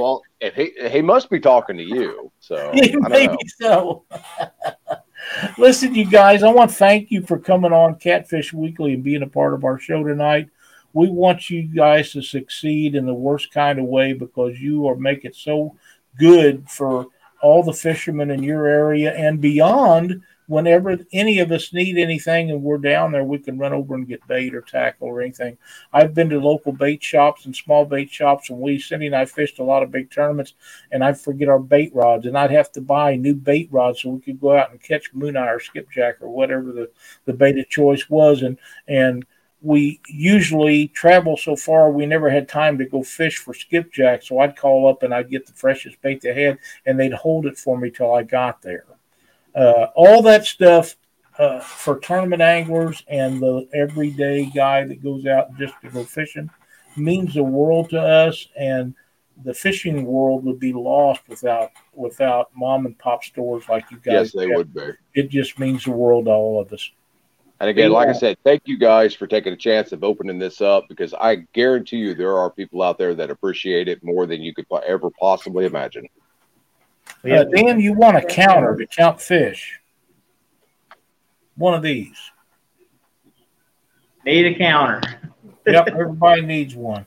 Well, if he he must be talking to you. So Maybe so. Listen, you guys, I want to thank you for coming on Catfish Weekly and being a part of our show tonight. We want you guys to succeed in the worst kind of way because you are making it so good for all the fishermen in your area and beyond. Whenever any of us need anything and we're down there, we can run over and get bait or tackle or anything. I've been to local bait shops and small bait shops, and we, Cindy and I, fished a lot of big tournaments and I'd forget our bait rods, and I'd have to buy new bait rods so we could go out and catch moon eye or skipjack or whatever the, the bait of choice was. And and we usually travel so far we never had time to go fish for skipjack. So I'd call up and I'd get the freshest bait they had, and they'd hold it for me till I got there. Uh, all that stuff uh, for tournament anglers and the everyday guy that goes out just to go fishing means the world to us and the fishing world would be lost without without mom and pop stores like you guys. Yes, they have. would be. It just means the world to all of us. And again, like I said, thank you guys for taking a chance of opening this up because I guarantee you there are people out there that appreciate it more than you could ever possibly imagine. Uh, Dan, you want a counter to count fish? one of these. Need a counter. Yep, everybody needs one.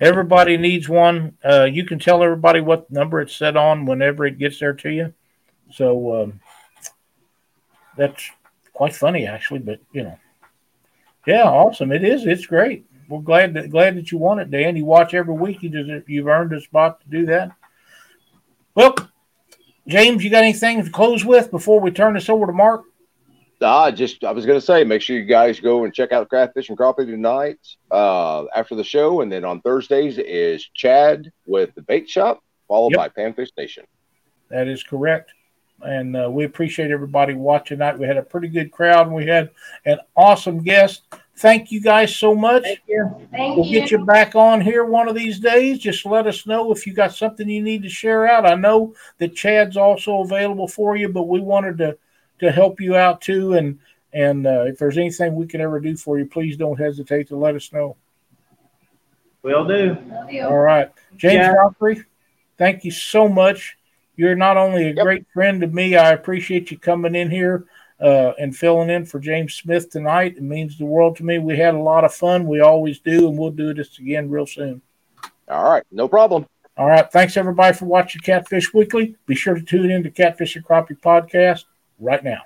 Everybody needs one. Uh, you can tell everybody what number it's set on whenever it gets there to you. So um, that's quite funny, actually. But you know, yeah, awesome. It is. It's great. We're glad that glad that you want it, Dan. You watch every week. You just you've earned a spot to do that. Well, James, you got anything to close with before we turn this over to Mark? Ah, just I was gonna say, make sure you guys go and check out Craft Catfish and Crappie tonight uh, after the show, and then on Thursdays is Chad with the Bait Shop, followed Yep. by Panfish Nation. That is correct. And uh, we appreciate everybody watching tonight. We had a pretty good crowd and we had an awesome guest. Thank you guys so much. Thank you. Thank We'll you. get you back on here one of these days. Just let us know if you got something you need to share out. I know that Chad's also available for you, but we wanted to to help you out too. And and uh, if there's anything we can ever do for you, please don't hesitate to let us know. We'll do. All right, James Yeah. Godfrey, thank you so much. You're not only a Yep. great friend to me, I appreciate you coming in here uh, and filling in for James Smith tonight. It means the world to me. We had a lot of fun. We always do, and we'll do this again real soon. All right, no problem. All right. Thanks everybody for watching Catfish Weekly. Be sure to tune in to Catfish and Crappie Podcast right now.